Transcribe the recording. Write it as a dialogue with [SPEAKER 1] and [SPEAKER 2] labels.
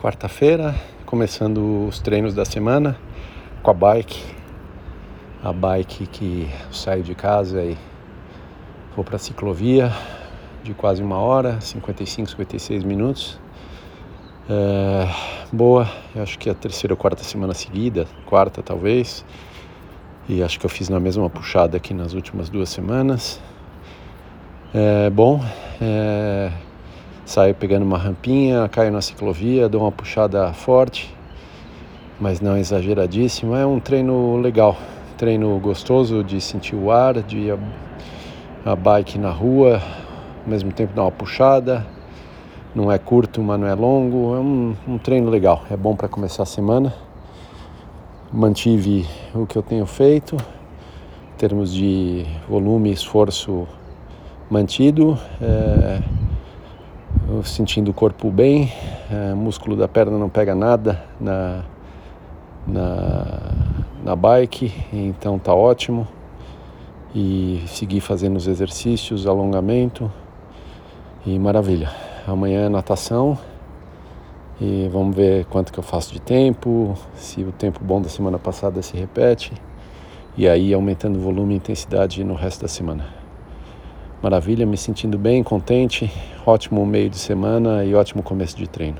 [SPEAKER 1] quarta-feira, começando os treinos da semana com a bike. A bike que saio de casa e vou para a ciclovia de quase uma hora, 55, 56 minutos. É, boa, eu acho que é a terceira ou quarta semana seguida, quarta talvez. E acho que eu fiz na mesma puxada aqui nas últimas duas semanas. É bom. É, saio pegando uma rampinha, caio na ciclovia, dou uma puxada forte, mas não exageradíssima. É um treino legal, treino gostoso de sentir o ar, de ir a, a bike na rua, ao mesmo tempo dar uma puxada. Não é curto, mas não é longo. É um, um treino legal, é bom para começar a semana. Mantive o que eu tenho feito, em termos de volume e esforço mantido. É, sentindo o corpo bem, é, músculo da perna não pega nada na, na, na bike, então tá ótimo. E seguir fazendo os exercícios, alongamento e maravilha. Amanhã é natação e vamos ver quanto que eu faço de tempo, se o tempo bom da semana passada se repete e aí aumentando o volume e intensidade no resto da semana. Maravilha, me sentindo bem, contente, ótimo meio de semana e ótimo começo de treino.